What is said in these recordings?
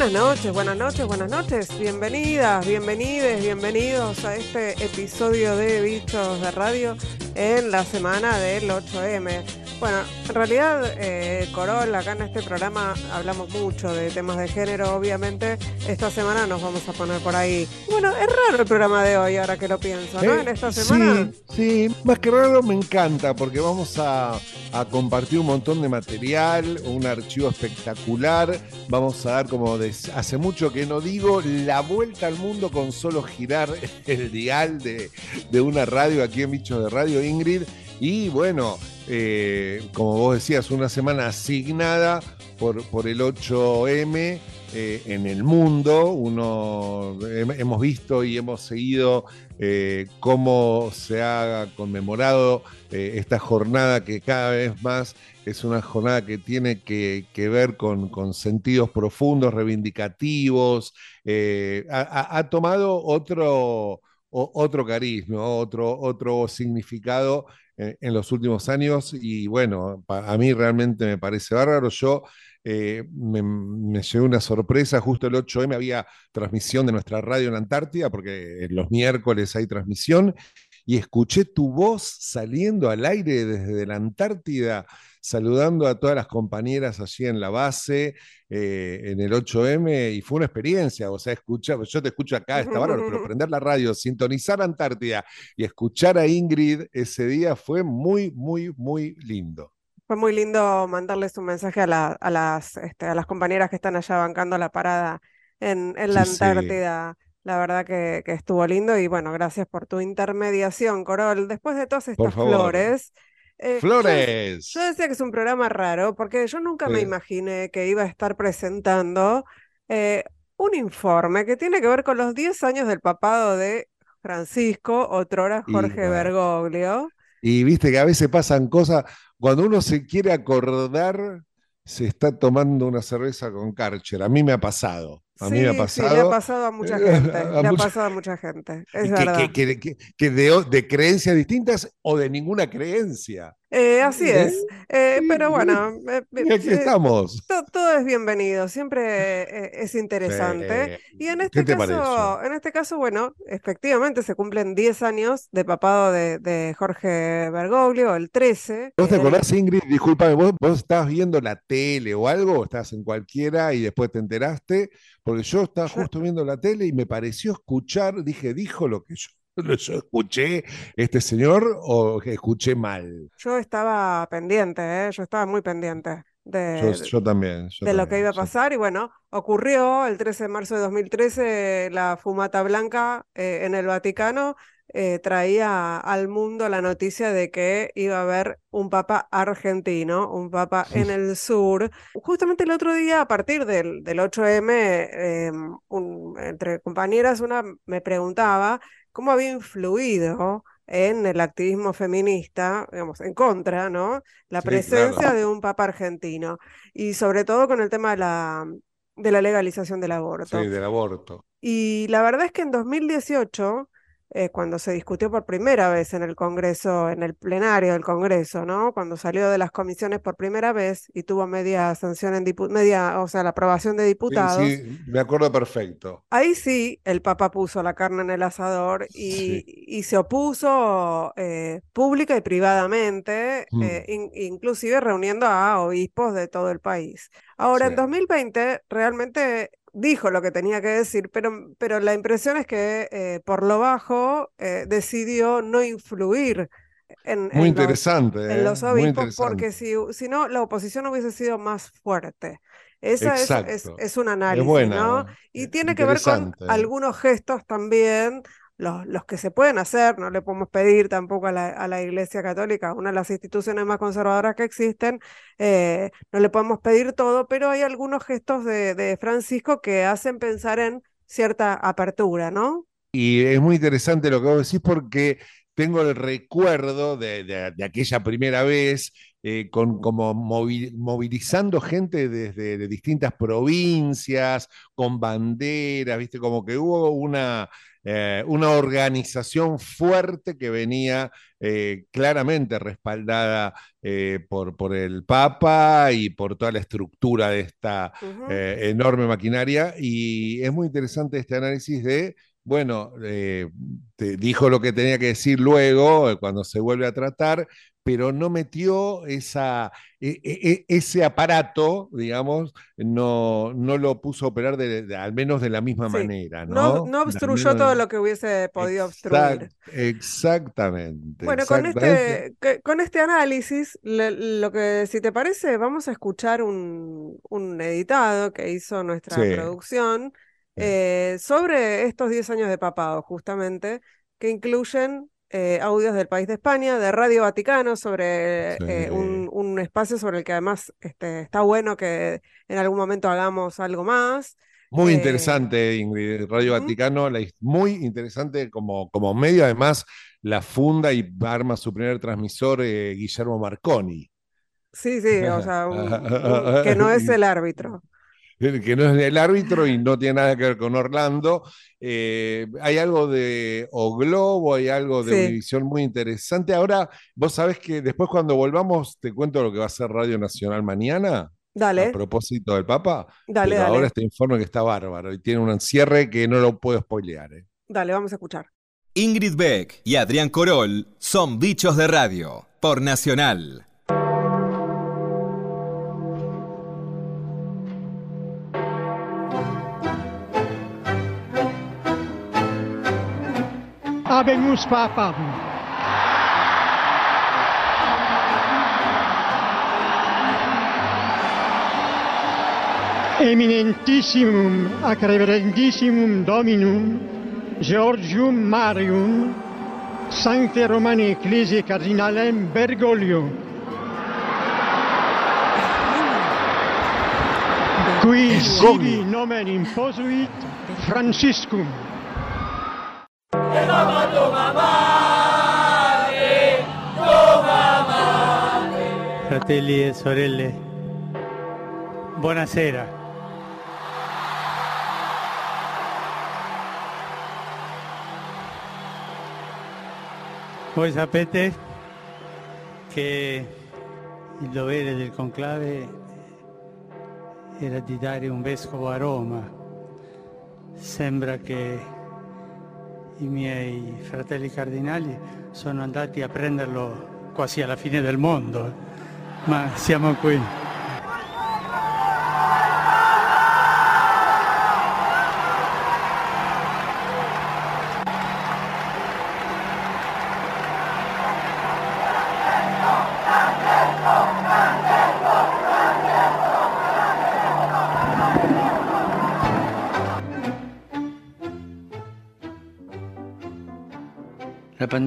Buenas noches, buenas noches, buenas noches. Bienvenidas, bienvenides, bienvenidos a este episodio de Bichos de Radio en la semana del 8M. Bueno, en realidad, eh, Corol, acá en este programa hablamos mucho de temas de género, obviamente. Esta semana nos vamos a poner por ahí. Bueno, es raro el programa de hoy, ahora que lo pienso, ¿no? Eh, en esta semana. Sí, sí, más que raro me encanta porque vamos a, a compartir un montón de material, un archivo espectacular. Vamos a dar, como de- hace mucho que no digo, la vuelta al mundo con solo girar el dial de, de una radio aquí en Bichos de Radio, Ingrid. Y bueno, eh, como vos decías, una semana asignada por, por el 8M eh, en el mundo. Hemos visto y hemos seguido eh, cómo se ha conmemorado esta jornada que cada vez más es una jornada que tiene que, ver con, sentidos profundos, reivindicativos. ha tomado otro, o- otro cariz, ¿no? otro, otro significado en, en los últimos años y bueno, a mí realmente me parece bárbaro. Yo eh, me, me llevé una sorpresa, justo el 8M había transmisión de nuestra radio en la Antártida, porque los miércoles hay transmisión, y escuché tu voz saliendo al aire desde la Antártida, saludando a todas las compañeras allí en la base, eh, en el 8M, y fue una experiencia, o sea, escuchar, yo te escucho acá, está bárbaro, pero prender la radio, sintonizar Antártida y escuchar a Ingrid ese día fue muy, muy, muy lindo. Fue muy lindo mandarles un mensaje a, la- a las, este, a las compañeras que están allá bancando la parada en, en la Sí, sí. Antártida. La verdad que, que estuvo lindo y bueno, gracias por tu intermediación, Corol. Después de todas estas flores, eh, Flores. yo decía que es un programa raro porque yo nunca me imaginé que iba a estar presentando eh, un informe que tiene que ver con los 10 años del papado de Francisco, otrora Jorge. Bergoglio. Y viste que a veces pasan cosas, cuando uno se quiere acordar, se está tomando una cerveza con Karcher. A mí me ha pasado. A mí me ha Sí, sí, le ha pasado. pasado a mucha gente, a le ha pasado a mucha gente, es que, verdad. que- que- que- que de, o- de creencias distintas o de ninguna creencia. Eh, así ¿Eh? es, eh, pero bueno, aquí eh, estamos. todo es bienvenido, siempre eh, es interesante. Sí. Y en ¿Qué este te caso, en este caso, bueno, efectivamente se cumplen 10 años de papado de, de Jorge Bergoglio, el 13. ¿Vos te acordás, Ingrid? Disculpame, ¿vos, vos estabas viendo la tele o algo, o estabas en cualquiera y después te enteraste? Porque yo estaba justo viendo la tele y me pareció escuchar, dije, ¿dijo lo que yo, yo escuché este señor o escuché mal? Yo estaba pendiente, eh, yo estaba muy pendiente de, Yo, yo también. yo de lo que también, iba a pasar y bueno, ocurrió el 13 de marzo de 2013 la fumata blanca eh, en el Vaticano eh, traía al mundo la noticia de que iba a haber un papa argentino, un papa en el sur. Justamente el otro día, a partir del, del 8M, eh, un- entre compañeras, una me preguntaba cómo había influido en el activismo feminista, digamos, en contra, ¿no? La Sí, presencia claro. de un papa argentino y sobre todo con el tema de la, de la legalización del aborto. Sí, del aborto. Y la verdad es que en 2018, eh, cuando se discutió por primera vez en el Congreso, en el plenario del Congreso, ¿no? Cuando salió de las comisiones por primera vez y tuvo media sanción en media, o sea, la aprobación de Sí, diputados. sí, me acuerdo perfecto. Ahí sí, el Papa puso la carne en el asador y, Sí. y se opuso eh, pública y privadamente, Mm. eh, in- inclusive reuniendo a obispos de todo el país. Ahora, en Sí. 2020 realmente dijo lo que tenía que decir, pero, pero la impresión es que eh, por lo bajo eh, decidió no influir en, Muy en los, interesante, en ¿eh? los Muy obispos, porque interesante. si, si no, la oposición hubiese sido más fuerte. Esa es, es, Exacto. es un Es análisis, ¿no? Y eh, tiene que ver con interesante. algunos gestos también, los, los que se pueden hacer, no le podemos pedir tampoco a la, a la Iglesia Católica, una de las instituciones más conservadoras que existen, eh, no le podemos pedir todo, pero hay algunos gestos de, de Francisco que hacen pensar en cierta apertura, ¿no? Y es muy interesante lo que vos decís porque tengo el recuerdo de, aquella primera vez, eh, con, como movilizando gente desde de distintas provincias, con banderas, ¿viste? Como que hubo una, eh, una organización fuerte que venía eh, claramente respaldada por, por, el Papa y por toda la estructura de esta enorme maquinaria. Y es muy interesante este análisis de bueno, eh, te dijo lo que tenía que decir luego, eh, cuando se vuelve a tratar, pero no metió esa, e, e, e, ese aparato, digamos, no, no lo puso a operar al menos de la misma manera. No, no, obstruyó todo lo que hubiese podido obstruir. Exactamente. Bueno, Con, este, con este análisis, lo que si te parece, vamos a escuchar un, un editado que hizo nuestra producción eh, sobre estos 10 años de papado, justamente, que incluyen eh, audios del país de España, de Radio Vaticano, sobre eh, un, espacio sobre el que además este, está bueno que en algún momento hagamos algo más. Muy interesante, Ingrid. Radio Vaticano, muy interesante como, como medio. Además, la funda y arma su primer transmisor Guillermo Marconi. Sí, sí, o sea, que no es el árbitro que no es del árbitro y no tiene nada que ver con Orlando. Eh, hay algo de O Globo, hay algo de Univisión muy interesante. Ahora, vos sabés que después cuando volvamos te cuento lo que va a ser Radio Nacional mañana. Dale. A propósito del Papa. Dale, pero ahora este informe que está bárbaro y tiene un cierre que no lo puedo spoilear. Eh. Dale, vamos a escuchar. Ingrid Beck y Adrián Corol son bichos de radio por Nacional. Habemus Papam. Eminentissimum ac reverendissimum Dominum Georgium Marium Sancte Romane Ecclesiae Cardinalem Bergoglio qui sibi nomen imposuit Franciscum. Fratelli e sorelle, buonasera. Voi sapete che il dovere del conclave era di dare un vescovo a Roma. Sembra che i miei fratelli cardinali sono andati a prenderlo quasi alla fine del mondo, 妈羡慕鬼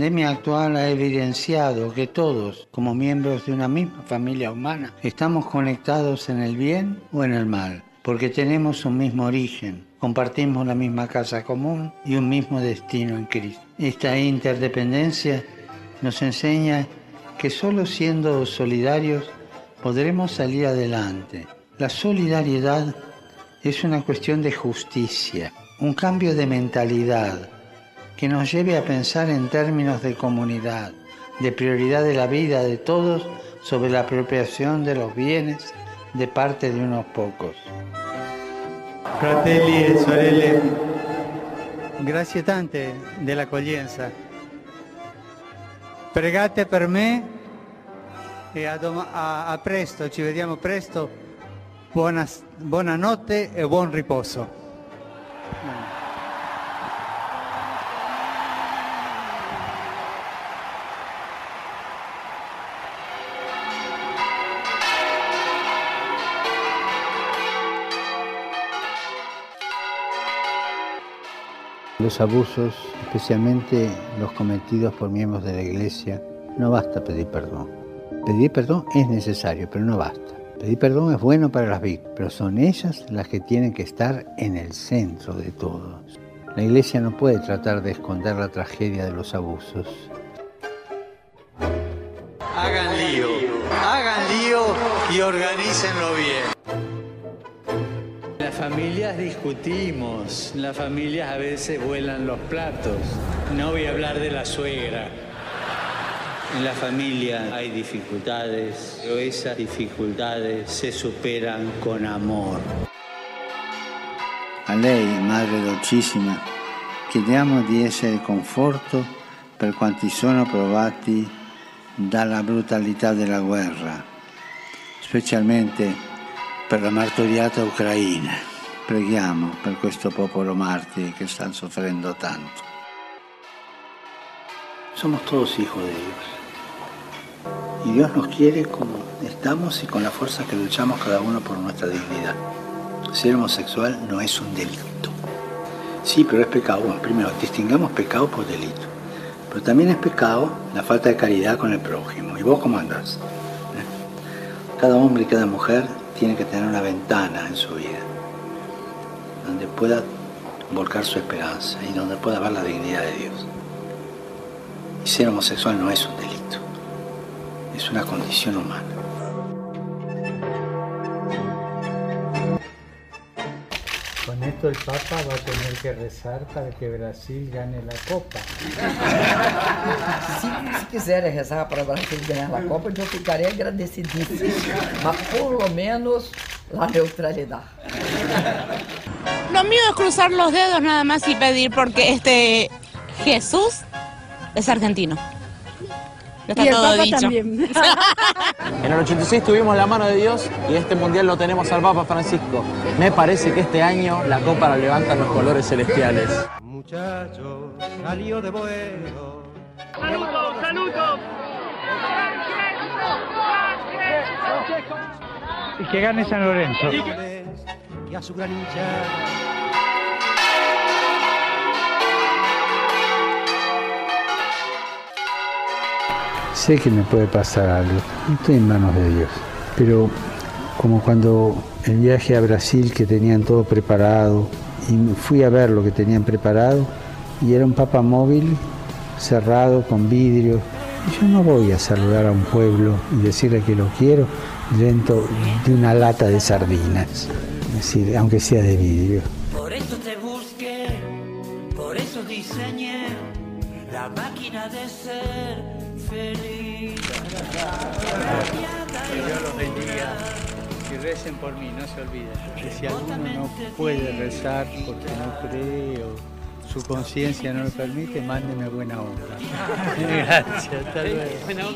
pandemia actual ha evidenciado que todos, como miembros de una misma familia humana, estamos conectados en el bien o en el mal, porque tenemos un mismo origen, compartimos la misma casa común y un mismo destino en Cristo. Esta interdependencia nos enseña que solo siendo solidarios podremos salir adelante. La solidaridad es una cuestión de justicia, un cambio de mentalidad que nos lleve a pensar en términos de comunidad, de prioridad de la vida de todos sobre la apropiación de los bienes de parte de unos pocos. Fratelli e sorelle, grazie tante dell'accoglienza. Pregate per me e a, a, a presto, ci vediamo presto. Buona, buonanotte e buon riposo. Los abusos, especialmente los cometidos por miembros de la Iglesia, no basta pedir perdón. Pedir perdón es necesario, pero no basta. Pedir perdón es bueno para las víctimas, pero son ellas las que tienen que estar en el centro de todo. La Iglesia no puede tratar de esconder la tragedia de los abusos. Hagan lío, hagan lío y organícenlo bien. Las familias discutimos, en las familias a veces vuelan los platos. No voy a hablar de la suegra. En la familia hay dificultades, pero esas dificultades se superan con amor. A lei, madre dolcissima, chiediamo di essere conforto per quanti sono provati dalla brutalità della guerra, specialmente per la martoriata Ucraina. Preghiamo per questo popolo martire che sta soffrendo tanto. Somos todos hijos de Dios. Y Dios nos quiere como estamos y con la fuerza que luchamos cada uno por nuestra dignidad. Ser homosexual no es un delito. Sí, pero es pecado. Bueno, primero, distingamos pecado por delito. Pero también es pecado la falta de caridad con el prójimo. ¿Y vos cómo andás? ¿Eh? Cada hombre y cada mujer tiene que tener una ventana en su vida donde pueda volcar su esperanza y donde pueda ver la dignidad de Dios. Y ser homosexual no es un delito, es una condición humana. Esto el Papa va a tener que rezar para que Brasil gane la Copa. Se, se quiserem rezar para o Brasil ganhar a Copa, eu ficaria agradecidíssimo. Mas por lo menos la neutralidad. Lo mío es cruzar los dedos nada más y pedir porque este Jesús es argentino. Ya está Y el todo Papa dicho. también. En el 86 tuvimos la mano de Dios y este mundial lo tenemos al Papa Francisco. Me parece que este año la copa la levantan los colores celestiales. Muchacho, salió de vuelo. Saludos, saludos. Y que gane San Lorenzo. Que a su gran Sé que me puede pasar algo, estoy en manos de Dios, pero como cuando el viaje a Brasil que tenían todo preparado y fui a ver lo que tenían preparado y era un papa móvil cerrado con vidrio. Yo no voy a saludar a un pueblo y decirle que lo quiero dentro de una lata de sardinas, decir, aunque sea de vidrio. Por eso te busqué, por eso diseñé la máquina de ser feliz. Que Dios los bendiga y recen por mí, no se olviden. Que si alguno no puede rezar porque no cree o su conciencia no lo permite, mándeme buena onda. Gracias, hasta luego.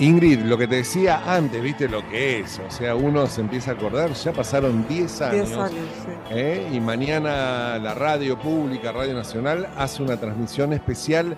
Ingrid, lo que te decía antes, viste lo que es. O sea, uno se empieza a acordar, ya pasaron 10 años. 10 años, sí. ¿eh? Y mañana la radio pública, Radio Nacional, hace una transmisión especial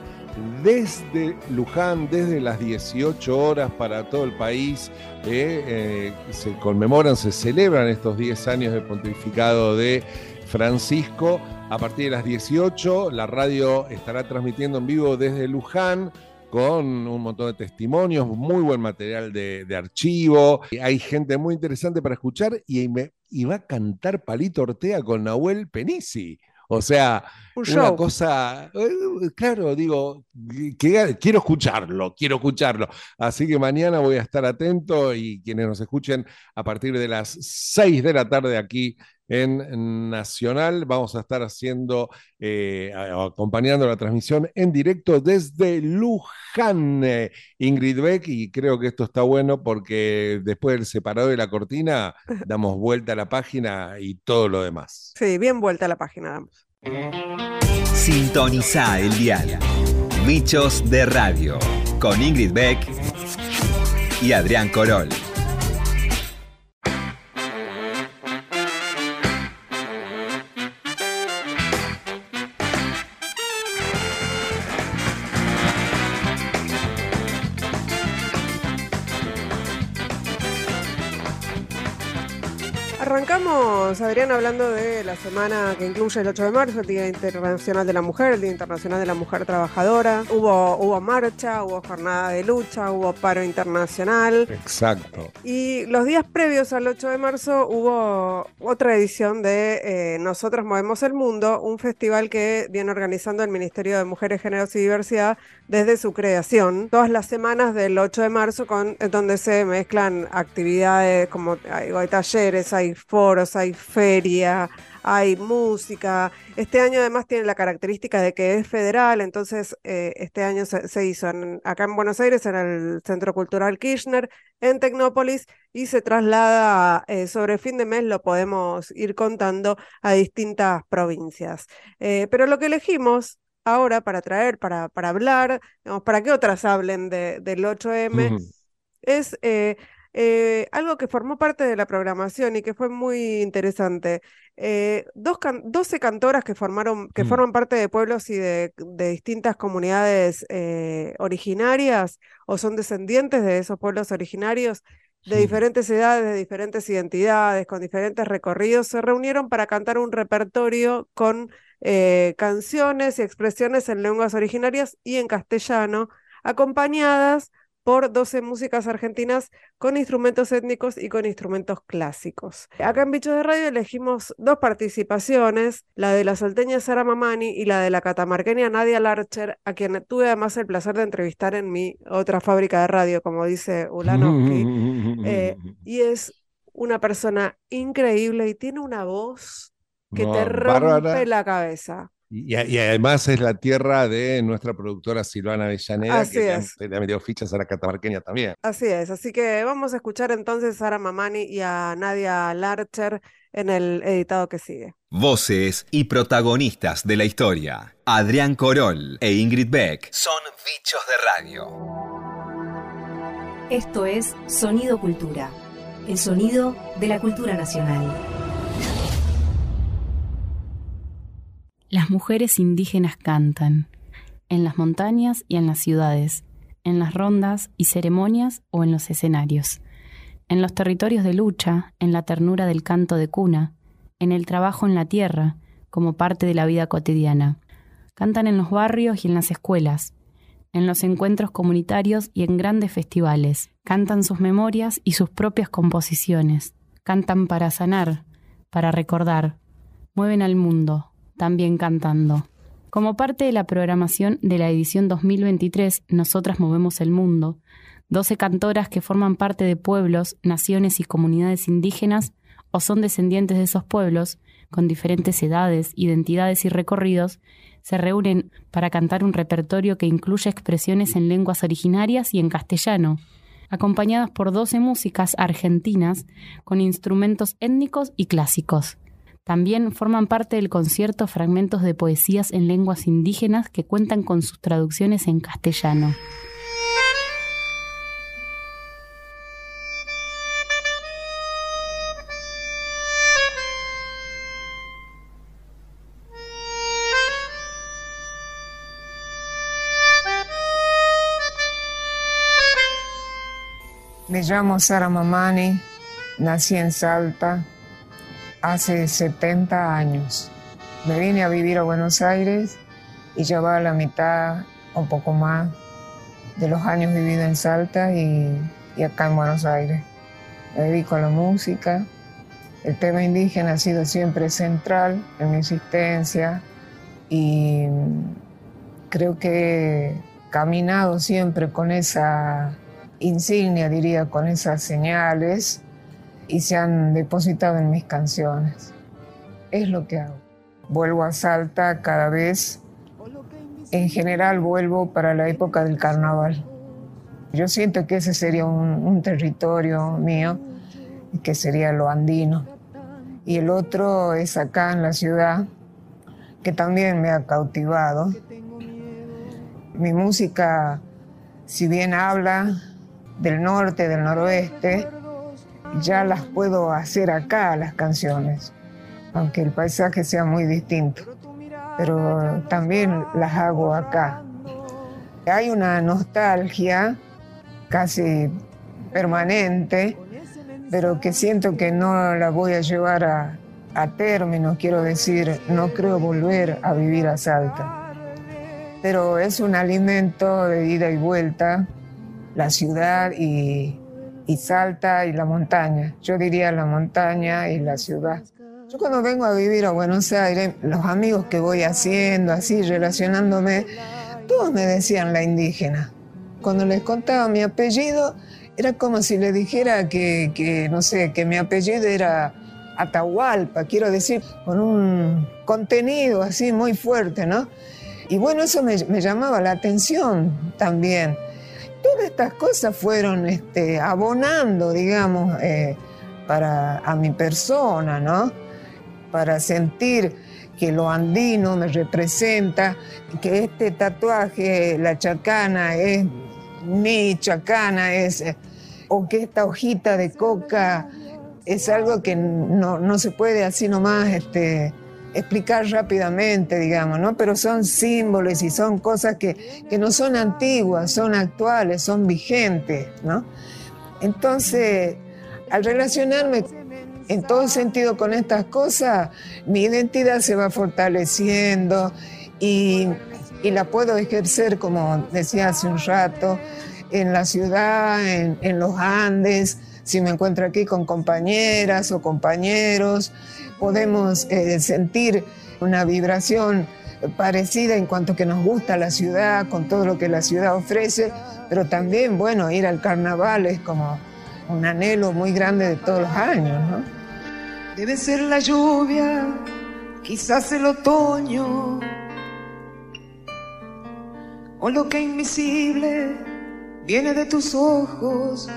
desde Luján, desde las 18 horas para todo el país. ¿eh? Eh, se conmemoran, se celebran estos 10 años de pontificado de Francisco. A partir de las 18, la radio estará transmitiendo en vivo desde Luján con un montón de testimonios, muy buen material de, de archivo. Hay gente muy interesante para escuchar y, me- y va a cantar Palito Ortega con Nahuel Penisi. O sea, Un una show. cosa, eh, claro, digo, que, quiero escucharlo, quiero escucharlo. Así que mañana voy a estar atento y quienes nos escuchen a partir de las 6 de la tarde aquí en Nacional, vamos a estar haciendo, eh, acompañando la transmisión en directo desde Luján, eh, Ingrid Beck, y creo que esto está bueno porque después del separado de la cortina, damos vuelta a la página y todo lo demás. Sí, bien vuelta a la página. damos. Sintoniza el dial. Bichos de Radio. Con Ingrid Beck y Adrián Corol. Arrancamos, Adrián, hablando de la semana que incluye el 8 de marzo, el Día Internacional de la Mujer, el Día Internacional de la Mujer Trabajadora. Hubo, hubo marcha, hubo jornada de lucha, hubo paro internacional. Exacto. Y los días previos al 8 de marzo hubo otra edición de eh, Nosotros Movemos el Mundo, un festival que viene organizando el Ministerio de Mujeres, Géneros y Diversidad desde su creación. Todas las semanas del 8 de marzo, con, donde se mezclan actividades como hay, hay talleres, hay foros, hay feria, hay música. Este año además tiene la característica de que es federal, entonces eh, este año se, se hizo en- acá en Buenos Aires, en el Centro Cultural Kirchner, en Tecnópolis, y se traslada eh, sobre fin de mes, lo podemos ir contando a distintas provincias. Eh, pero lo que elegimos ahora para traer, para, para hablar, digamos, para que otras hablen de- del 8M, Ujú. es eh, algo que formó parte de la programación y que fue muy interesante. Eh, dos can- 12 cantoras que formaron, que Mm. forman parte de pueblos y de, de distintas comunidades eh, originarias o son descendientes de esos pueblos originarios de diferentes edades, de diferentes identidades, con diferentes recorridos, se reunieron para cantar un repertorio con eh, canciones y expresiones en lenguas originarias y en castellano, acompañadas por 12 músicas argentinas con instrumentos étnicos y con instrumentos clásicos. Acá en Bichos de Radio elegimos dos participaciones, la de la salteña Sara Mamani y la de la catamarqueña Nadia Larcher, a quien tuve además el placer de entrevistar en mi otra fábrica de radio, como dice Ulanovsky. Eh, y es una persona increíble y tiene una voz que No, te bárbara. rompe la cabeza. Y, y además es la tierra de nuestra productora Silvana Avellaneda, Así que le han- es. le ha metido fichas a la catamarqueña también. Así es, así que vamos a escuchar entonces a Sara Mamani y a Nadia Larcher en el editado que sigue. Voces y protagonistas de la historia. Adrián Corol e Ingrid Beck son bichos de radio. Esto es Sonido Cultura, el sonido de la cultura nacional. Mujeres indígenas cantan, en las montañas y en las ciudades, en las rondas y ceremonias o en los escenarios, en los territorios de lucha, en la ternura del canto de cuna, en el trabajo en la tierra, como parte de la vida cotidiana. Cantan en los barrios y en las escuelas, en los encuentros comunitarios y en grandes festivales. Cantan sus memorias y sus propias composiciones. Cantan para sanar, para recordar. Mueven al mundo, también cantando. Como parte de la programación de la edición 2023 Nosotras Movemos el Mundo, 12 cantoras que forman parte de pueblos, naciones y comunidades indígenas o son descendientes de esos pueblos, con diferentes edades, identidades y recorridos, se reúnen para cantar un repertorio que incluye expresiones en lenguas originarias y en castellano, acompañadas por 12 músicas argentinas con instrumentos étnicos y clásicos. También forman parte del concierto fragmentos de poesías en lenguas indígenas que cuentan con sus traducciones en castellano. Me llamo Sara Mamani, nací en Salta hace 70 años. Me vine a vivir a Buenos Aires y ya va a la mitad, un poco más, de los años vividos en Salta y, y acá en Buenos Aires. Me dedico a la música. El tema indígena ha sido siempre central en mi existencia y creo que he caminado siempre con esa insignia, diría, con esas señales y se han depositado en mis canciones. Es lo que hago. Vuelvo a Salta cada vez. En general vuelvo para la época del carnaval. Yo siento que ese sería un, un territorio mío, que sería lo andino. Y el otro es acá en la ciudad, que también me ha cautivado. Mi música, si bien habla del norte, del noroeste, ya las puedo hacer acá, las canciones, aunque el paisaje sea muy distinto, pero también las hago acá. Hay una nostalgia casi permanente pero que siento que no la voy a llevar a, a término, quiero decir, no creo volver a vivir a Salta. Pero es un alimento de ida y vuelta, la ciudad y, y Salta y la montaña. Yo diría la montaña y la ciudad. Yo cuando vengo a vivir a Buenos Aires, los amigos que voy haciendo, así relacionándome, todos me decían la indígena. Cuando les contaba mi apellido, era como si le dijera que, que, no sé, que mi apellido era Atahualpa, quiero decir, con un contenido así muy fuerte, ¿no? Y bueno, eso me, me llamaba la atención también. Todas estas cosas fueron este, abonando, digamos, eh, para, a mi persona, ¿no? Para sentir que lo andino me representa, que este tatuaje, la chacana, es mi chacana, es, o que esta hojita de coca es algo que no, no se puede así nomás este, explicar rápidamente, digamos, ¿no? Pero son símbolos y son cosas que, que no son antiguas, son actuales, son vigentes, ¿no? Entonces, al relacionarme en todo sentido con estas cosas, mi identidad se va fortaleciendo y, y la puedo ejercer, como decía hace un rato, en la ciudad, en, en los Andes, si me encuentro aquí con compañeras o compañeros, podemos eh, sentir una vibración parecida en cuanto que nos gusta la ciudad, con todo lo que la ciudad ofrece, pero también, bueno, ir al carnaval es como un anhelo muy grande de todos los años, ¿no? Debe ser la lluvia, quizás el otoño, o lo que invisible viene de tus ojos,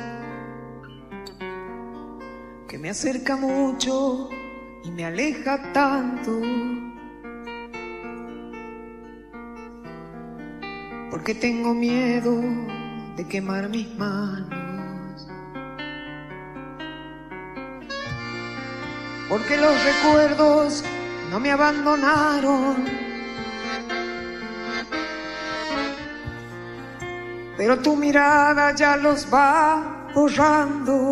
que me acerca mucho y me aleja tanto. Porque tengo miedo de quemar mis manos. Porque los recuerdos no me abandonaron. Pero tu mirada ya los va borrando.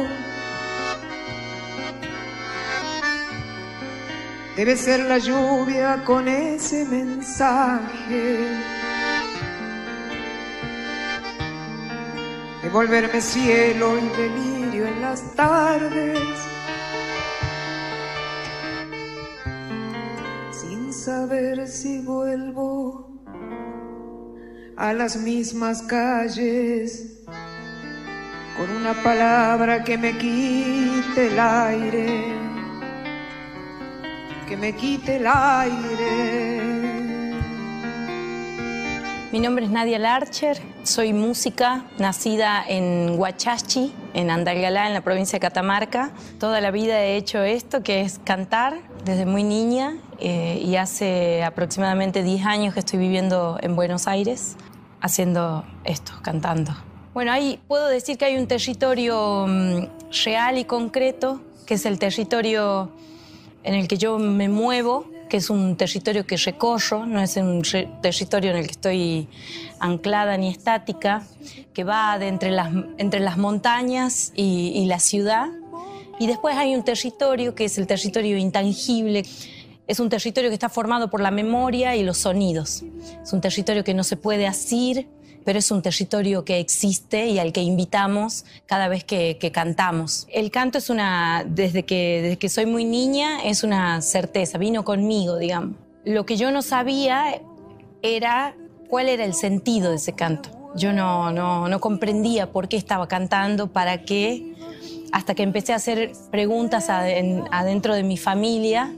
Debe ser la lluvia con ese mensaje. De volverme cielo y delirio en las tardes. Sin saber si vuelvo a las mismas calles. Con una palabra que me quite el aire que me quite el aire. Mi nombre es Nadia Larcher, soy música, nacida en Huachachi, en Andalgalá, en la provincia de Catamarca. Toda la vida he hecho esto, que es cantar, desde muy niña, eh, y hace aproximadamente 10 años que estoy viviendo en Buenos Aires, haciendo esto, cantando. Bueno, ahí puedo decir que hay un territorio mm, real y concreto, que es el territorio en el que yo me muevo, que es un territorio que recorro, no es un territorio en el que estoy anclada ni estática, que va de entre las, entre las montañas y, y la ciudad. Y después hay un territorio que es el territorio intangible. Es un territorio que está formado por la memoria y los sonidos. Es un territorio que no se puede asir, pero es un territorio que existe y al que invitamos cada vez que, cantamos. El canto es una, desde que, desde que soy muy niña, es una certeza, vino conmigo, digamos. Lo que yo no sabía era cuál era el sentido de ese canto. Yo no, no, no comprendía por qué estaba cantando, para qué, hasta que empecé a hacer preguntas adentro de mi familia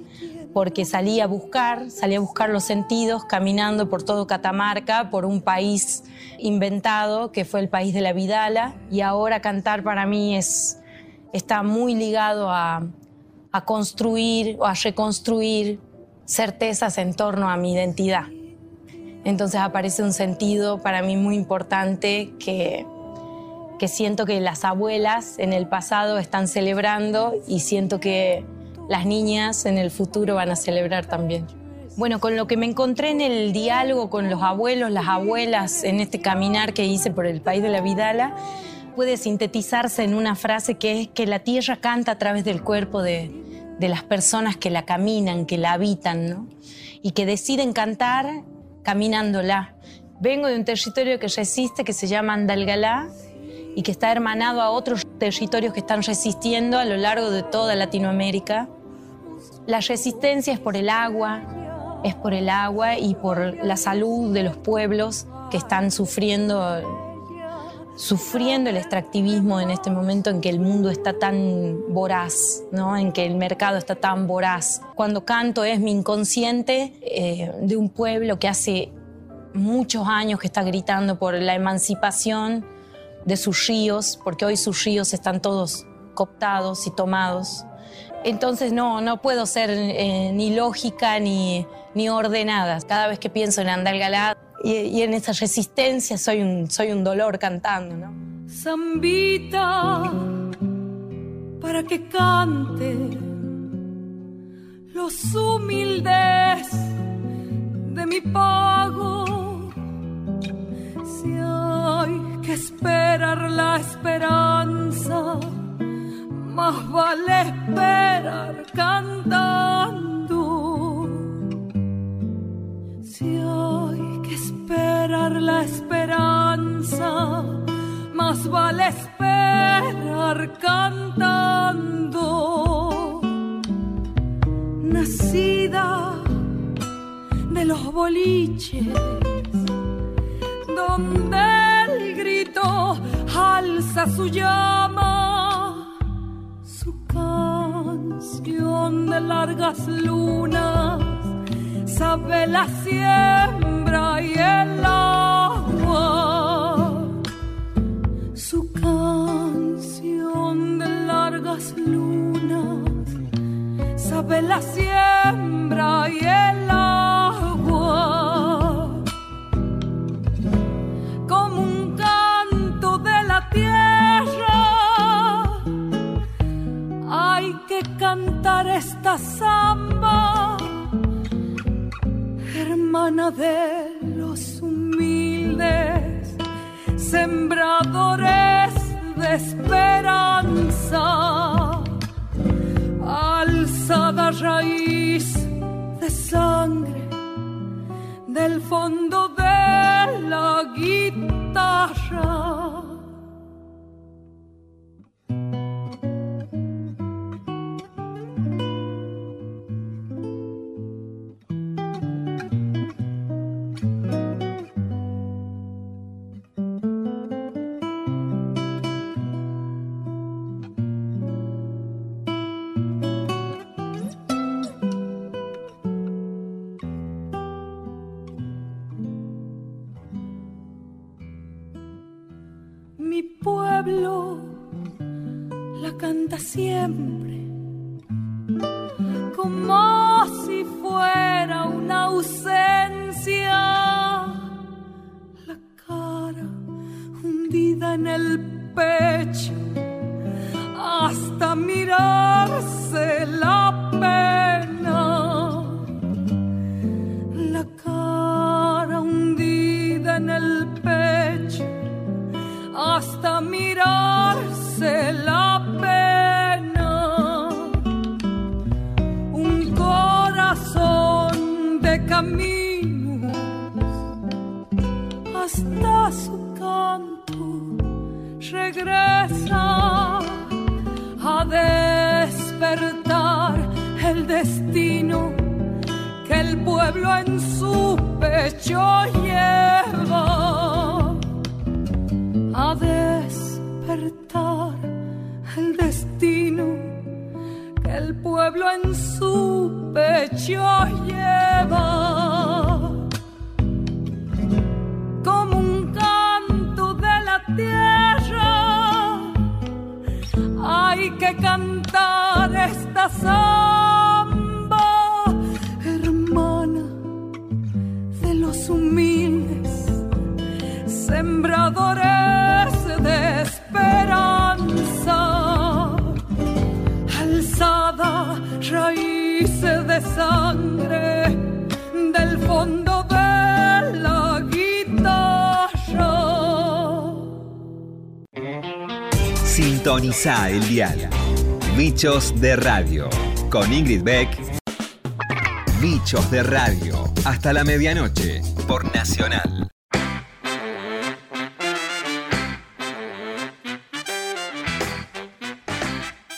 porque salí a buscar, salí a buscar los sentidos caminando por todo Catamarca, por un país inventado que fue el país de la Vidala y ahora cantar para mí es, está muy ligado a, construir o a reconstruir certezas en torno a mi identidad. Entonces aparece un sentido para mí muy importante que, que siento que las abuelas en el pasado están celebrando y siento que las niñas en el futuro van a celebrar también. Bueno, con lo que me encontré en el diálogo con los abuelos, las abuelas, en este caminar que hice por el país de la Vidala, puede sintetizarse en una frase que es que la tierra canta a través del cuerpo de, de las personas que la caminan, que la habitan, ¿no? Y que deciden cantar caminándola. Vengo de un territorio que resiste, que se llama Andalgalá, y que está hermanado a otros territorios que están resistiendo a lo largo de toda Latinoamérica. La resistencia es por el agua, es por el agua y por la salud de los pueblos que están sufriendo sufriendo el extractivismo en este momento en que el mundo está tan voraz, ¿no? en que el mercado está tan voraz. Cuando canto es mi inconsciente eh, de un pueblo que hace muchos años que está gritando por la emancipación de sus ríos, porque hoy sus ríos están todos cooptados y tomados. Entonces no, no puedo ser eh, ni lógica ni, ni ordenada. Cada vez que pienso en Andalgalá y, y, en esa resistencia soy un, soy un dolor cantando, ¿no? Zambita, para que cante los humildes de mi pago. Si hay que esperar la esperanza, más vale esperar cantando. Si hay que esperar la esperanza, más vale esperar cantando. Nacida de los boliches, donde el grito alza su llama, canción de largas lunas sabe la siembra y el agua. Su canción de largas lunas sabe la siembra y el agua. Esta samba hermana de los humildes, sembradores de esperanza, alzada raíz de sangre del fondo de la guitarra. Hasta su canto regresa a despertar el destino que el pueblo en su pecho lleva. A despertar el destino que el pueblo en su pecho lleva que cantar esta samba, hermana de los humildes, sembradores de esperanza, alzada raíces de sangre del fondo Sintoniza el dial. Bichos de Radio. Con Ingrid Beck. Bichos de Radio. Hasta la medianoche. Por Nacional.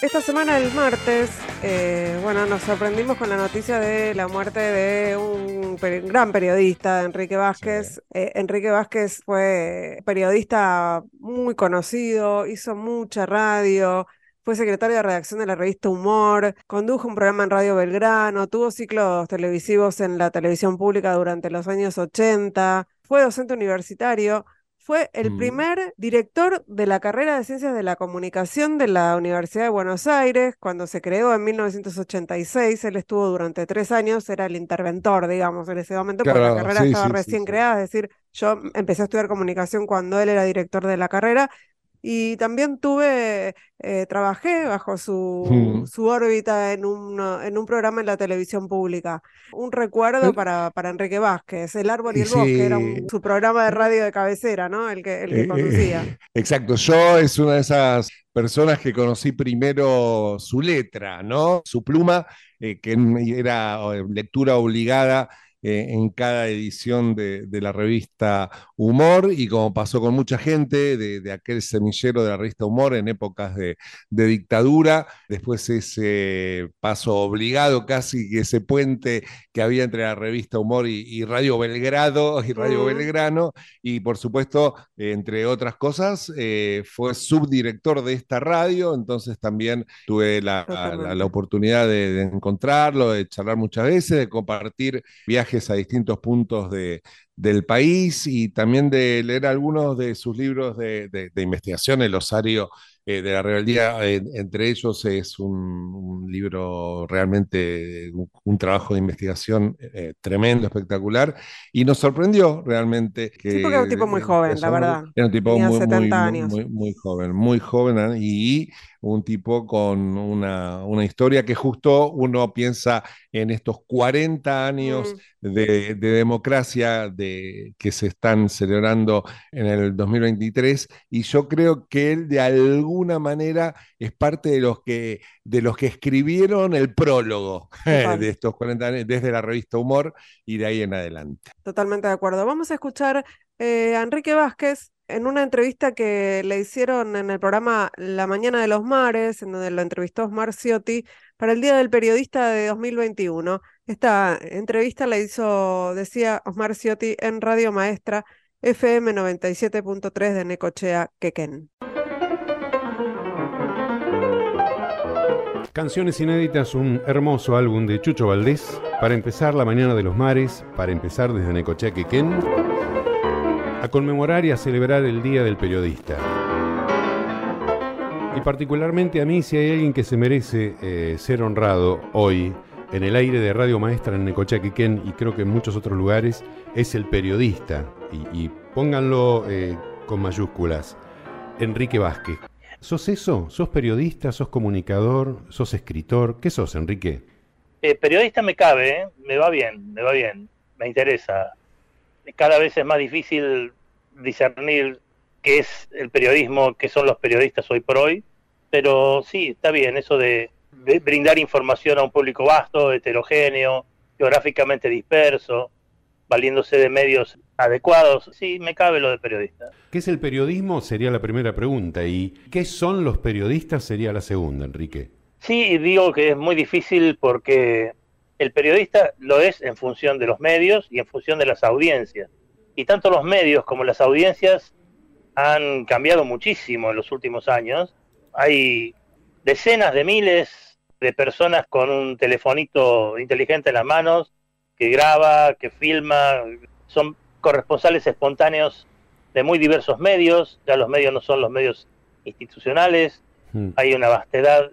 Esta semana, el martes, eh, bueno, nos sorprendimos con la noticia de la muerte de un peri- gran periodista, Enrique Vázquez. Eh, Enrique Vázquez fue periodista muy conocido, hizo mucha radio, fue secretario de redacción de la revista Humor, condujo un programa en Radio Belgrano, tuvo ciclos televisivos en la televisión pública durante los años 80, fue docente universitario. Fue el Mm. primer director de la carrera de Ciencias de la Comunicación de la Universidad de Buenos Aires cuando se creó en 1986. Él estuvo durante tres años, era el interventor, digamos, en ese momento, porque la carrera sí, estaba sí, recién sí. creada. Es decir, yo empecé a estudiar comunicación cuando él era director de la carrera y también tuve, eh, trabajé bajo su, Mm. su órbita en un, en un programa en la televisión pública. Un recuerdo para, para Enrique Vázquez, El Árbol y el Bosque, era un- su programa de radio de cabecera, ¿no? El que, el que Eh, eh, conducía. Exacto, yo es una de esas personas que conocí primero su letra, ¿no? Su pluma, eh, que era eh, lectura obligada eh, en cada edición de, de la revista Humor, y como pasó con mucha gente de, de aquel semillero de la revista Humor en épocas de, de dictadura, después ese paso obligado, casi que ese puente que había entre la revista Humor y, y Radio Belgrado y Radio Mm. Belgrano, y por supuesto, entre otras cosas, eh, fue subdirector de esta radio, entonces también tuve la, la- oportunidad de, de encontrarlo, de charlar muchas veces, de compartir viajes a distintos puntos de, del país y también de leer algunos de sus libros de, de- de investigación, El Osario eh, de la Rebeldía, eh, entre ellos es un, un libro realmente, un, un trabajo de investigación eh, tremendo, espectacular, y nos sorprendió realmente que... Sí, porque era un tipo muy joven, la verdad. Era un tipo muy, muy, 70 muy, años. muy, muy joven, muy joven y un tipo con una, una historia que justo uno piensa en estos 40 años Mm. de, de democracia de, que se están celebrando en el 2023 y yo creo que él de alguna manera es parte de los que, de los que escribieron el prólogo de estos 40 años desde la revista Humor y de ahí en adelante. Totalmente de acuerdo. Vamos a escuchar eh, a Enrique Vázquez en una entrevista que le hicieron en el programa La Mañana de los Mares, en donde lo entrevistó Osmar Ciotti para el Día del Periodista de 2021. Esta entrevista la hizo, decía Osmar Ciotti, en Radio Maestra FM 97.3 de Necochea, Quequén. Canciones inéditas, un hermoso álbum de Chucho Valdés para empezar la mañana de los mares, para empezar desde Necochea Quequén, a conmemorar y a celebrar el Día del Periodista. Y particularmente a mí, si hay alguien que se merece eh, ser honrado hoy en el aire de Radio Maestra en Necochea Quequén y creo que en muchos otros lugares, es el periodista. Y, y pónganlo eh, con mayúsculas. Enrique Vázquez. ¿Sos eso? ¿Sos periodista? ¿Sos comunicador? ¿Sos escritor? ¿Qué sos, Enrique? Eh, periodista me cabe, ¿eh? me va bien, me va bien, me interesa. Cada vez es más difícil discernir qué es el periodismo, qué son los periodistas hoy por hoy, pero sí, está bien eso de, de brindar información a un público vasto, heterogéneo, geográficamente disperso, valiéndose de medios adecuados. Sí, me cabe lo de periodista. ¿Qué es el periodismo? Sería la primera pregunta. ¿Y qué son los periodistas? Sería la segunda, Enrique. Sí, digo que es muy difícil porque el periodista lo es en función de los medios y en función de las audiencias. Y tanto los medios como las audiencias han cambiado muchísimo en los últimos años. Hay decenas de miles de personas con un telefonito inteligente en las manos que graba, que filma, son corresponsales espontáneos de muy diversos medios, ya los medios no son los medios institucionales, Mm. hay una vastedad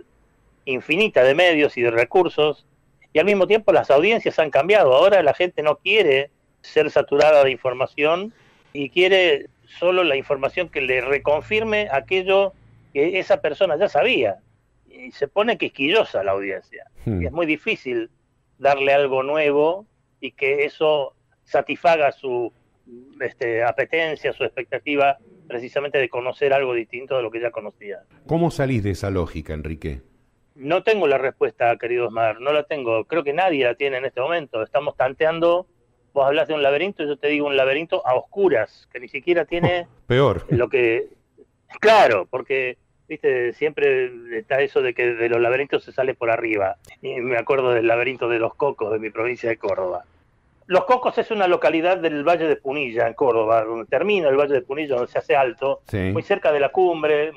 infinita de medios y de recursos, y al mismo tiempo las audiencias han cambiado. Ahora la gente no quiere ser saturada de información y quiere solo la información que le reconfirme aquello que esa persona ya sabía. Y se pone quisquillosa la audiencia. Hmm. Y es muy difícil darle algo nuevo y que eso satisfaga su este, apetencia, su expectativa precisamente de conocer algo distinto de lo que ya conocía. ¿Cómo salís de esa lógica, Enrique? No tengo la respuesta, querido Osmar, no la tengo. Creo que nadie la tiene en este momento. Estamos tanteando. Vos hablas de un laberinto, yo te digo un laberinto a oscuras, que ni siquiera tiene Peor. lo que. Claro, porque, viste, siempre está eso de que de los laberintos se sale por arriba. Y me acuerdo del laberinto de los Cocos de mi provincia de Córdoba. Los Cocos es una localidad del Valle de Punilla, en Córdoba, donde termina el Valle de Punilla, donde se hace alto, Sí. muy cerca de la cumbre.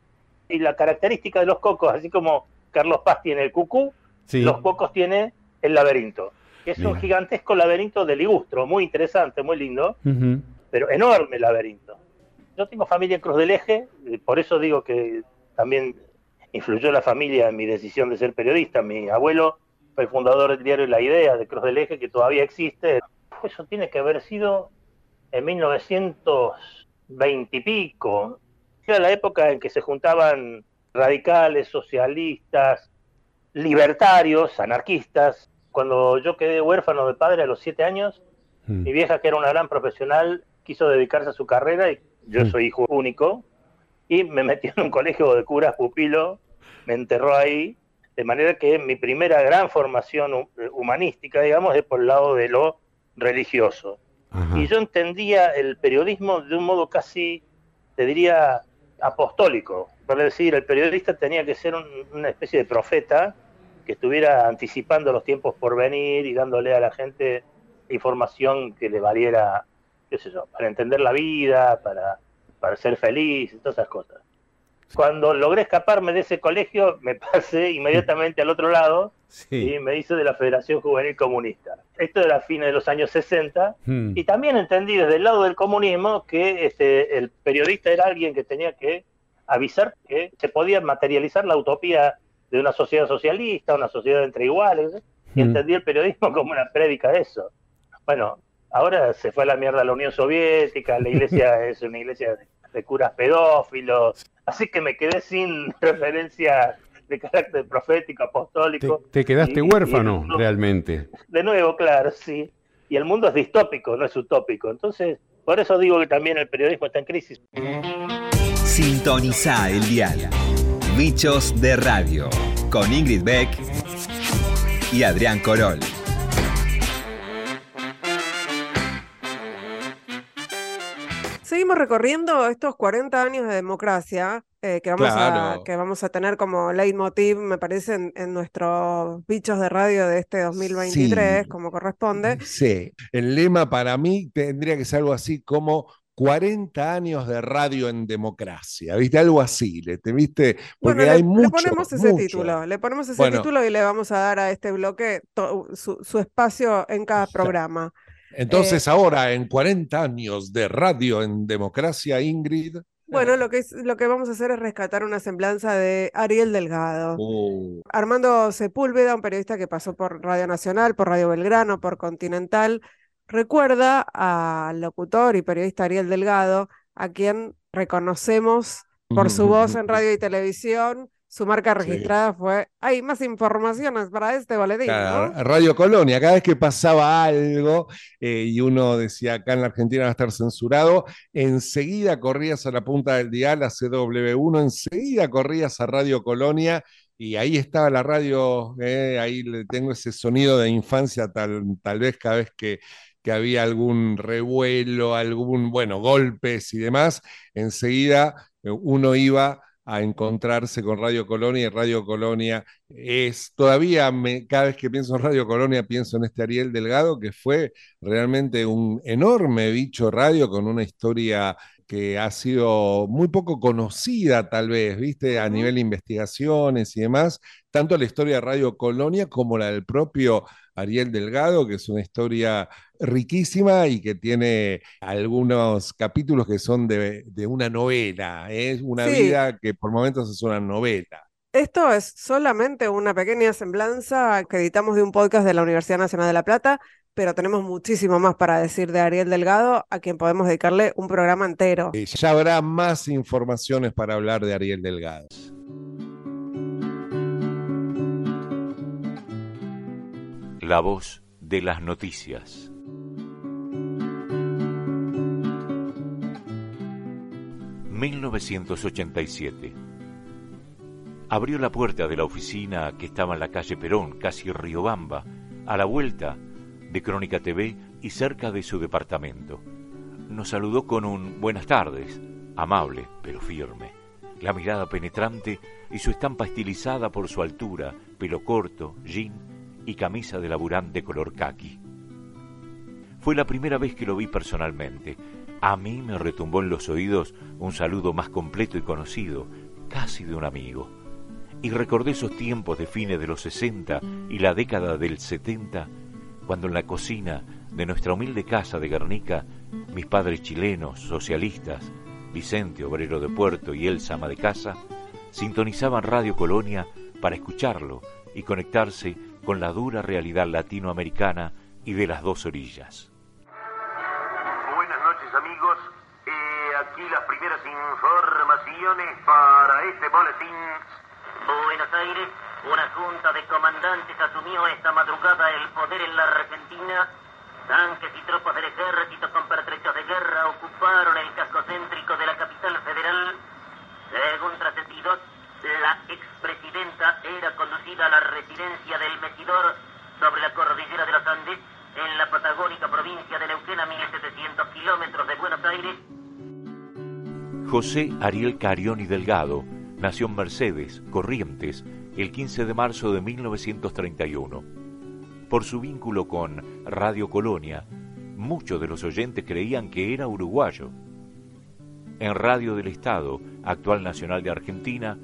Y la característica de los Cocos, así como Carlos Paz tiene el cucú, Sí. los Cocos tiene el laberinto. Que es un gigantesco laberinto de ligustro, muy interesante, muy lindo, Ujú. pero enorme laberinto. Yo tengo familia en Cruz del Eje, por eso digo que también influyó la familia en mi decisión de ser periodista. Mi abuelo fue el fundador del diario La Idea de Cruz del Eje, que todavía existe. Eso tiene que haber sido en 1920 y pico. Era la época en que se juntaban radicales, socialistas, libertarios, anarquistas. Cuando yo quedé huérfano de padre a los siete años, mi vieja, que era una gran profesional, quiso dedicarse a su carrera y yo soy hijo único y me metí en un colegio de curas pupilo, me enterró ahí, de manera que mi primera gran formación hu- humanística, digamos, es por el lado de lo religioso. Y yo entendía el periodismo de un modo casi, te diría, apostólico. Es decir, el periodista tenía que ser un- una especie de profeta que estuviera anticipando los tiempos por venir y dándole a la gente información que le valiera, qué sé yo, para entender la vida, para, para ser feliz, todas esas cosas. Cuando logré escaparme de ese colegio, me pasé inmediatamente al otro lado y me hice de la Federación Juvenil Comunista. Esto era a fines de los años 60 Hmm. y también entendí desde el lado del comunismo que este, el periodista era alguien que tenía que avisar que se podía materializar la utopía de una sociedad socialista, una sociedad entre iguales, y Hmm. entendí el periodismo como una prédica de eso. Bueno, ahora se fue a la mierda la Unión Soviética, la iglesia es una iglesia de, curas pedófilos, así que me quedé sin referencia de carácter profético, apostólico. Te quedaste Y- huérfano, y- realmente. de nuevo, claro, sí. Y el mundo es distópico, no es utópico. Entonces, por eso digo que también el periodismo está en crisis. Sintoniza el dial. Bichos de Radio. Con Ingrid Beck y Adrián Corol. Seguimos recorriendo estos 40 años de democracia eh, que, vamos a, Claro. que vamos a tener como leitmotiv, me parece, en, en nuestros bichos de radio de este 2023, Sí. como corresponde. Sí, el lema para mí tendría que ser algo así como 40 años de radio en democracia, ¿viste? Algo así, ¿le te viste? Porque Bueno, le, hay le mucho, ponemos ese mucho. título, le ponemos ese Bueno. título y le vamos a dar a este bloque to- su, su espacio en cada programa. Entonces ahora, en 40 años de radio en democracia, Ingrid, Bueno, lo que, es, lo que vamos a hacer es rescatar una semblanza de Ariel Delgado. uh, Armando Sepúlveda, un periodista que pasó por Radio Nacional, por Radio Belgrano, por Continental, recuerda al locutor y periodista Ariel Delgado, a quien reconocemos por su voz en radio y televisión. Su marca registrada fue. Hay más informaciones para este boletín, Claro, ¿no? Radio Colonia, cada vez que pasaba algo eh, y uno decía acá en la Argentina va a estar censurado, enseguida corrías a la punta del dial, a CW1, enseguida corrías a Radio Colonia y ahí estaba la radio, eh, ahí le tengo ese sonido de infancia, tal, tal vez cada vez que, que había algún revuelo, algún, bueno, golpes y demás, enseguida eh, uno iba a encontrarse con Radio Colonia y Radio Colonia es todavía me- cada vez que pienso en Radio Colonia pienso en este Ariel Delgado que fue realmente un enorme bicho radio con una historia que ha sido muy poco conocida tal vez, viste, a nivel de investigaciones y demás, tanto la historia de Radio Colonia como la del propio Ariel Delgado, que es una historia riquísima y que tiene algunos capítulos que son de, de una novela, es una Sí. vida que por momentos es una novela. Esto es solamente una pequeña semblanza que editamos de un podcast de la Universidad Nacional de La Plata, pero tenemos muchísimo más para decir de Ariel Delgado, a quien podemos dedicarle un programa entero. Eh, Ya habrá más informaciones para hablar de Ariel Delgado. La voz de las noticias. 1987. Abrió la puerta de la oficina que estaba en la calle Perón, casi Riobamba, a la vuelta de Crónica TV y cerca de su departamento. Nos saludó con un buenas tardes, amable pero firme, la mirada penetrante y su estampa estilizada por su altura, pelo corto, jean y camisa de laburante color caqui. Fue la primera vez que lo vi personalmente. A mí me retumbó en los oídos un saludo más completo y conocido, casi de un amigo. Y recordé esos tiempos de fines de los 60 y la década del 70, cuando en la cocina de nuestra humilde casa de Guernica, mis padres chilenos, socialistas, Vicente, obrero de puerto, y Elsa, ama de casa, sintonizaban Radio Colonia para escucharlo y conectarse con la dura realidad latinoamericana y de las dos orillas. Buenas noches amigos, Eh, aquí las primeras informaciones para este boletín. Buenos Aires, una junta de comandantes asumió esta madrugada el poder en la Argentina. Tanques y tropas del ejército con pertrechos de guerra ocuparon el casco céntrico de la capital federal. Según trascendidos, la expresidenta era conducida a la residencia del Mesidor sobre la cordillera de los Andes, en la patagónica provincia de Neuquén, a 1700 kilómetros de Buenos Aires. José Ariel Carioni Delgado nació en Mercedes, Corrientes, el 15 de marzo de 1931. Por su vínculo con Radio Colonia, muchos de los oyentes creían que era uruguayo. En Radio del Estado, actual Nacional de Argentina,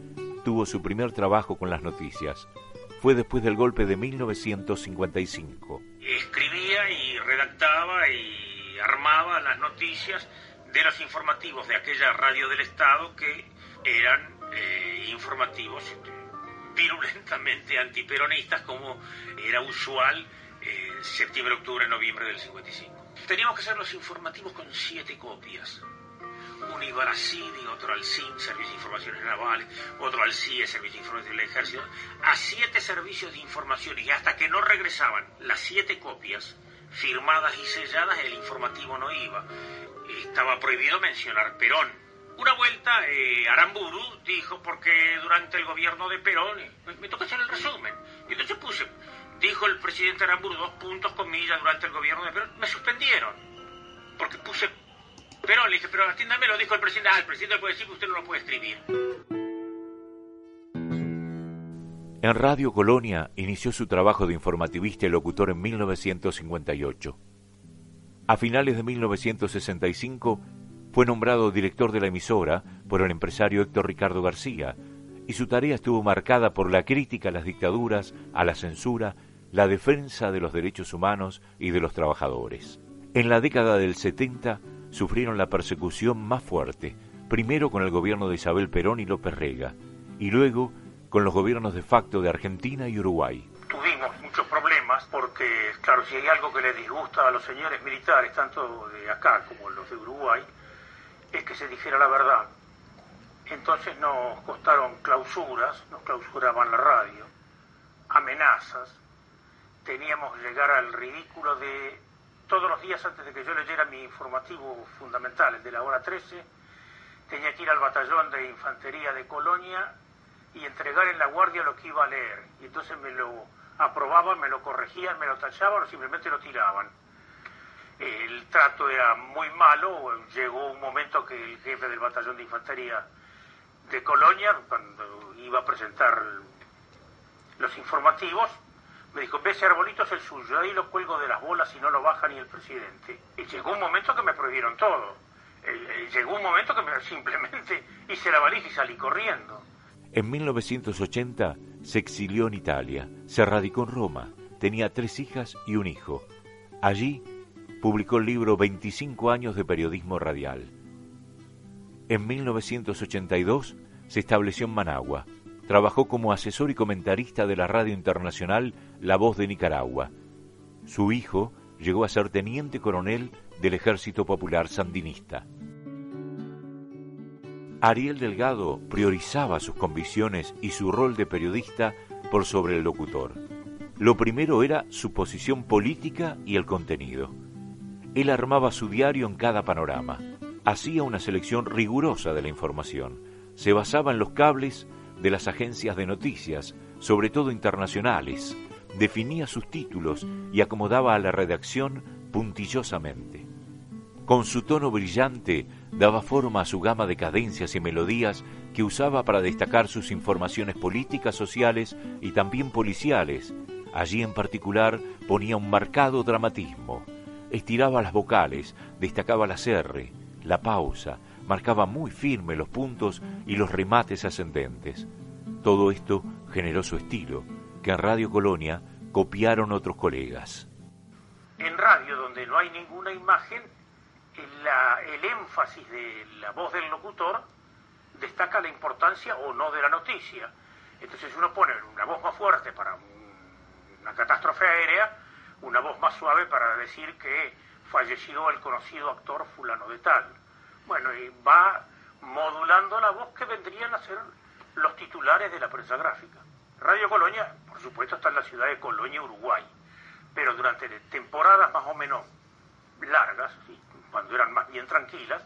tuvo su primer trabajo con las noticias. Fue después del golpe de 1955. escribía y redactaba y armaba las noticias de los informativos de aquella radio del Estado que eran eh, informativos eh, virulentamente antiperonistas como era usual en septiembre, octubre, noviembre del 55. Teníamos que hacer los informativos con siete copias. Un iba al CIDI, otro al CIN, Servicio de Informaciones Navales, otro al CIE, Servicio de Informaciones del Ejército, a siete servicios de información y hasta que no regresaban las siete copias firmadas y selladas, el informativo no iba. Estaba prohibido mencionar Perón. Una vuelta, eh, Aramburu dijo, porque durante el gobierno de Perón, me, me toca hacer el resumen, y entonces puse, dijo el presidente Aramburu, dos puntos, comillas, durante el gobierno de Perón, me suspendieron, porque puse Perón, le dije, pero atiéndame, lo dijo el presidente, ah, el presidente puede decir que usted no lo puede escribir. En Radio Colonia inició su trabajo de informativista y locutor en 1958. A finales de 1965 fue nombrado director de la emisora por el empresario Héctor Ricardo García, y su tarea estuvo marcada por la crítica a las dictaduras, a la censura, la defensa de los derechos humanos y de los trabajadores. En la década del 70 sufrieron la persecución más fuerte, primero con el gobierno de Isabel Perón y López Rega, y luego con los gobiernos de facto de Argentina y Uruguay. Tuvimos muchos problemas porque, claro, si hay algo que les disgusta a los señores militares, tanto de acá como los de Uruguay, es que se dijera la verdad. Entonces nos costaron clausuras, nos clausuraban la radio, amenazas, teníamos que llegar al ridículo de todos los días antes de que yo leyera mi informativo fundamental, el de la hora 13, tenía que ir al batallón de infantería de Colonia y entregar en la guardia lo que iba a leer. Y entonces me lo aprobaban, me lo corregían, me lo tachaban o simplemente lo tiraban. El trato era muy malo, llegó un momento que el jefe del batallón de infantería de Colonia, cuando iba a presentar los informativos, me dijo, ve ese arbolito es el suyo, ahí lo cuelgo de las bolas y no lo baja ni el presidente. Y llegó un momento que me prohibieron todo. Eh, eh, llegó un momento que me, simplemente hice la valija y salí corriendo. En 1980 se exilió en Italia, se radicó en Roma, tenía tres hijas y un hijo. Allí publicó el libro 25 años de periodismo radial. En 1982 se estableció en Managua. Trabajó como asesor y comentarista de la radio internacional La Voz de Nicaragua. Su hijo llegó a ser teniente coronel del Ejército Popular Sandinista. Ariel Delgado priorizaba sus convicciones y su rol de periodista por sobre el locutor. Lo primero era su posición política y el contenido. Él armaba su diario en cada panorama. hacía una selección rigurosa de la información. Se basaba en los cables de las agencias de noticias, sobre todo internacionales, definía sus títulos y acomodaba a la redacción puntillosamente. Con su tono brillante daba forma a su gama de cadencias y melodías que usaba para destacar sus informaciones políticas, sociales y también policiales. Allí en particular ponía un marcado dramatismo. Estiraba las vocales, destacaba la R, la pausa, marcaba muy firme los puntos y los remates ascendentes. Todo esto generó su estilo, que en Radio Colonia copiaron otros colegas. En radio, donde no hay ninguna imagen, el énfasis de la voz del locutor destaca la importancia o no de la noticia. Entonces uno pone una voz más fuerte para una catástrofe aérea, una voz más suave para decir que falleció el conocido actor fulano de tal. Bueno, y va modulando la voz que vendrían a ser los titulares de la prensa gráfica. Radio Colonia, por supuesto, está en la ciudad de Colonia, Uruguay, pero durante temporadas más o menos largas, cuando eran más bien tranquilas,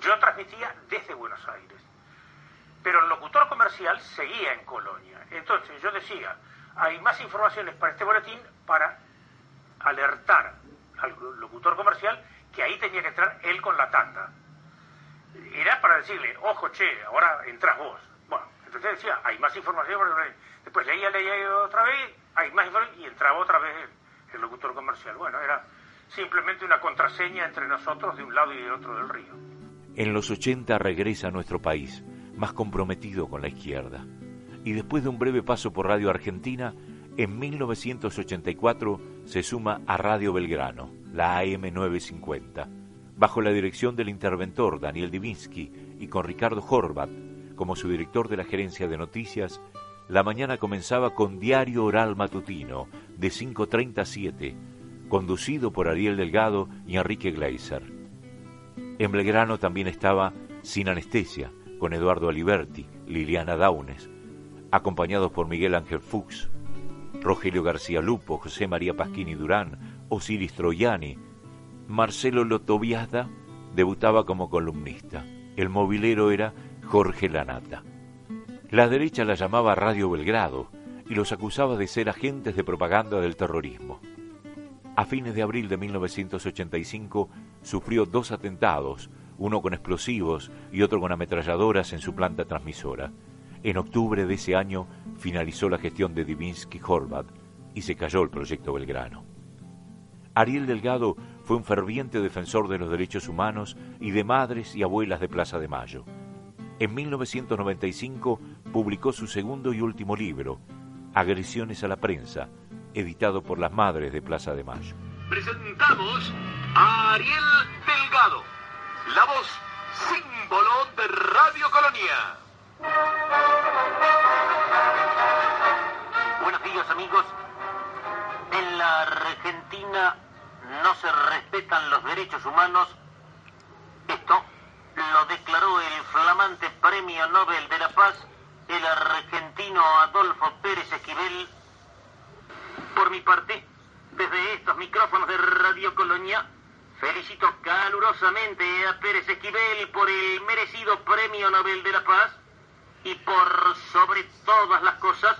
yo transmitía desde Buenos Aires. Pero el locutor comercial seguía en Colonia. Entonces yo decía, hay más informaciones para este boletín para alertar al locutor comercial que ahí tenía que entrar él con la tanda. Era para decirle, ojo, che, ahora entras vos. Bueno, entonces decía, hay más información. Después leía, leía otra vez, hay más información y entraba otra vez el, locutor comercial. Bueno, era simplemente una contraseña entre nosotros de un lado y del otro del río. En los 80 regresa a nuestro país, más comprometido con la izquierda. Y después de un breve paso por Radio Argentina, en 1984 se suma a Radio Belgrano, la AM 950, bajo la dirección del interventor Daniel Divinsky y con Ricardo Horvat como su director de la gerencia de noticias, la mañana comenzaba con Diario Oral Matutino de 5.30 a 7, conducido por Ariel Delgado y Enrique Gleiser. En Belgrano también estaba Sin Anestesia, con Eduardo Aliberti, Liliana Daunes, acompañados por Miguel Ángel Fuchs, Rogelio García Lupo, José María Pasquini Durán, Osiris Troiani. Marcelo Lotoviada debutaba como columnista. El movilero era Jorge Lanata. La derecha la llamaba Radio Belgrado y los acusaba de ser agentes de propaganda del terrorismo. A fines de abril de 1985 sufrió dos atentados, uno con explosivos y otro con ametralladoras en su planta transmisora. En octubre de ese año finalizó la gestión de Divinsky Horvat y se cayó el proyecto Belgrano. Ariel Delgado fue un ferviente defensor de los derechos humanos y de madres y abuelas de Plaza de Mayo. En 1995 publicó su segundo y último libro, Agresiones a la prensa, editado por las Madres de Plaza de Mayo. Presentamos a Ariel Delgado, la voz símbolo de Radio Colonia. Buenos días amigos. En la Argentina no se respetan los derechos humanos. Esto lo declaró el flamante Premio Nobel de la Paz, el argentino Adolfo Pérez Esquivel por mi parte, desde estos micrófonos de Radio Colonia, felicito calurosamente a Pérez Esquivel por el merecido Premio Nobel de la Paz y por sobre todas las cosas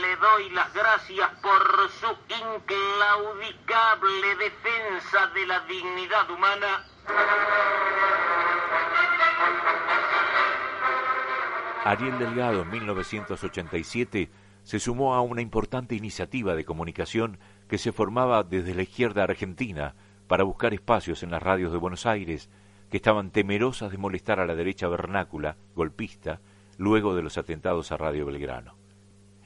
le doy las gracias por su inclaudicable defensa de la dignidad humana. Ariel Delgado en 1987 se sumó a una importante iniciativa de comunicación que se formaba desde la izquierda argentina para buscar espacios en las radios de Buenos Aires que estaban temerosas de molestar a la derecha vernácula, golpista, luego de los atentados a Radio Belgrano.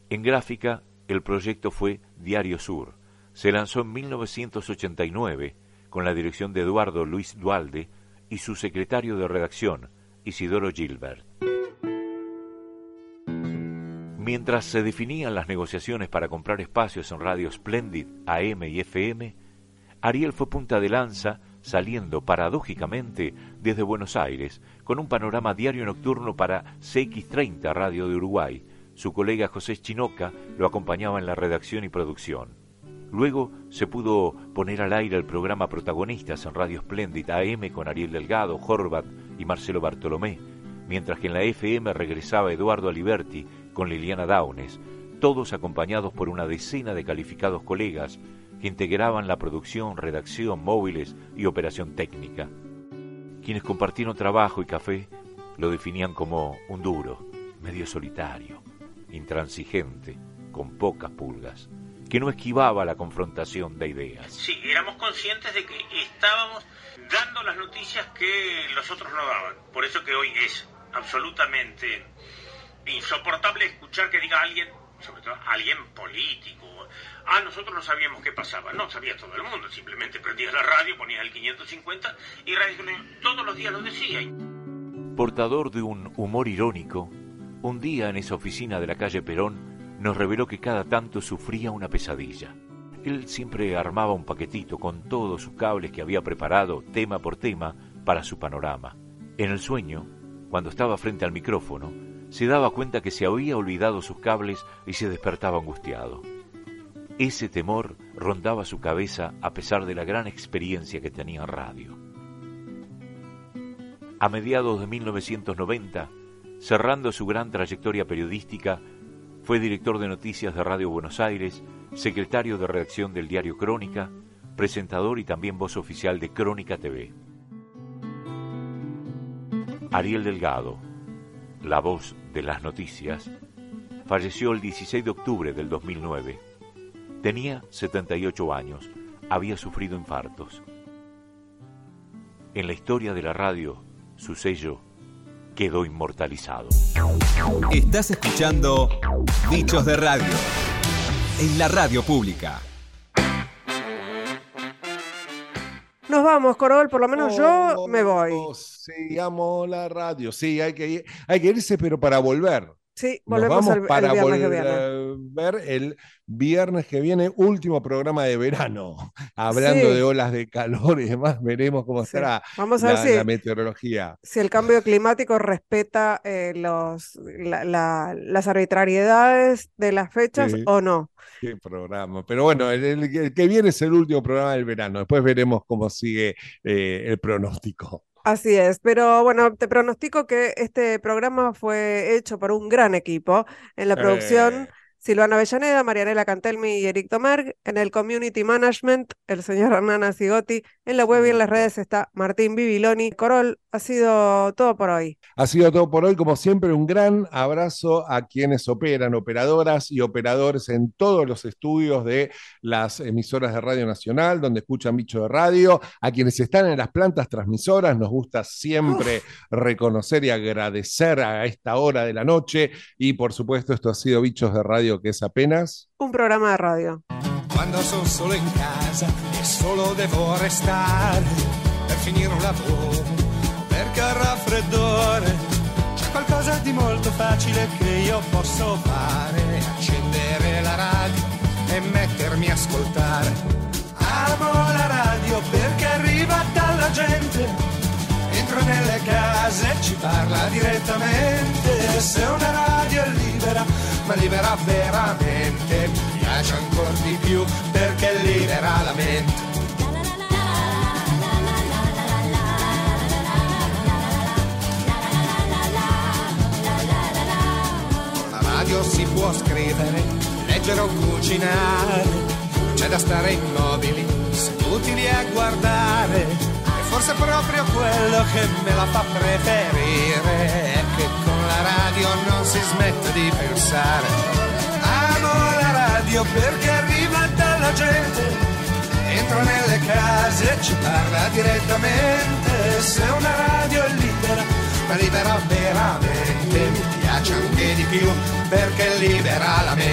En gráfica, el proyecto fue Diario Sur. Se lanzó en 1989 con la dirección de Eduardo Luis Dualde y su secretario de redacción, Isidoro Gilbert. Mientras se definían las negociaciones para comprar espacios en Radio Splendid, AM y FM, Ariel fue punta de lanza saliendo paradójicamente desde Buenos Aires con un panorama diario nocturno para CX30 Radio de Uruguay. Su colega José Chinoca lo acompañaba en la redacción y producción. Luego se pudo poner al aire el programa Protagonistas en Radio Splendid AM con Ariel Delgado, Horvat y Marcelo Bartolomé, mientras que en la FM regresaba Eduardo Aliberti con Liliana Daunes, todos acompañados por una decena de calificados colegas que integraban la producción, redacción, móviles y operación técnica. Quienes compartieron trabajo y café lo definían como un duro, medio solitario, intransigente, con pocas pulgas que no esquivaba la confrontación de ideas. Sí, éramos conscientes de que estábamos dando las noticias que los otros no daban. Por eso que hoy es absolutamente insoportable escuchar que diga alguien, sobre todo alguien político, ah, nosotros no sabíamos qué pasaba. No, sabía todo el mundo. Simplemente prendías la radio, ponías el 550 y Radio todos los días lo decía. Portador de un humor irónico, un día en esa oficina de la calle Perón, nos reveló que cada tanto sufría una pesadilla. Él siempre armaba un paquetito con todos sus cables que había preparado, tema por tema, para su panorama. En el sueño, cuando estaba frente al micrófono, se daba cuenta que se había olvidado sus cables y se despertaba angustiado. Ese temor rondaba su cabeza a pesar de la gran experiencia que tenía en radio. A mediados de 1990, cerrando su gran trayectoria periodística, fue director de noticias de Radio Buenos Aires, secretario de redacción del diario Crónica, presentador y también voz oficial de Crónica TV. Ariel Delgado, la voz de las noticias, falleció el 16 de octubre del 2009. Tenía 78 años, había sufrido infartos. En la historia de la radio, su sello quedó inmortalizado. Estás escuchando Bichos de Radio en la radio pública. Nos vamos, Corol, por lo menos yo me voy. Sí, amo la radio. Sí, hay que, hay que irse, pero para volver. Sí, volvemos Nos vamos para el viernes que viene. volver el viernes que viene, último programa de verano. Hablando Sí. de olas de calor y demás, veremos cómo Sí. estará Vamos a ver la, si- la meteorología. Si el cambio climático respeta eh, los, la- la- las arbitrariedades de las fechas Sí. o no. Qué programa. Pero bueno, el, el- el que viene es el último programa del verano. Después veremos cómo sigue eh, el pronóstico. Así es, pero bueno, te pronostico que este programa fue hecho por un gran equipo. En la producción, Eh. Silvana Avellaneda, Marianela Cantelmi y Eric Tomerg. En el Community Management, el señor Hernán Cigotti. En la web y en las redes está Martín Bibiloni. Corol, ha sido todo por hoy. Ha sido todo por hoy. Como siempre, un gran abrazo a quienes operan, operadoras y operadores en todos los estudios de las emisoras de Radio Nacional, donde escuchan Bicho de Radio, a quienes están en las plantas transmisoras. Nos gusta siempre reconocer y agradecer a esta hora de la noche. Y por supuesto, esto ha sido Bichos de Radio, que es apenas. Un programa de radio. Quando sono solo in casa e solo devo restare per finire un lavoro, al raffreddore c'è qualcosa di molto facile che io posso fare, accendere la radio e mettermi a ascoltare. Amo la radio perché arriva dalla gente, entra nelle case e ci parla direttamente. Se una radio è libera, ma libera veramente, mi piace ancora di più perché libera la mente. Radio si può scrivere, leggere o cucinare, c'è da stare immobili, seduti lì a guardare. E forse proprio quello che me la fa preferire è che con la radio non si smette di pensare. Amo la radio perché arriva dalla gente, entra nelle case e ci parla direttamente. Se una radio è libera, ma libera veramente, mi piace anche di più perché libera la mente.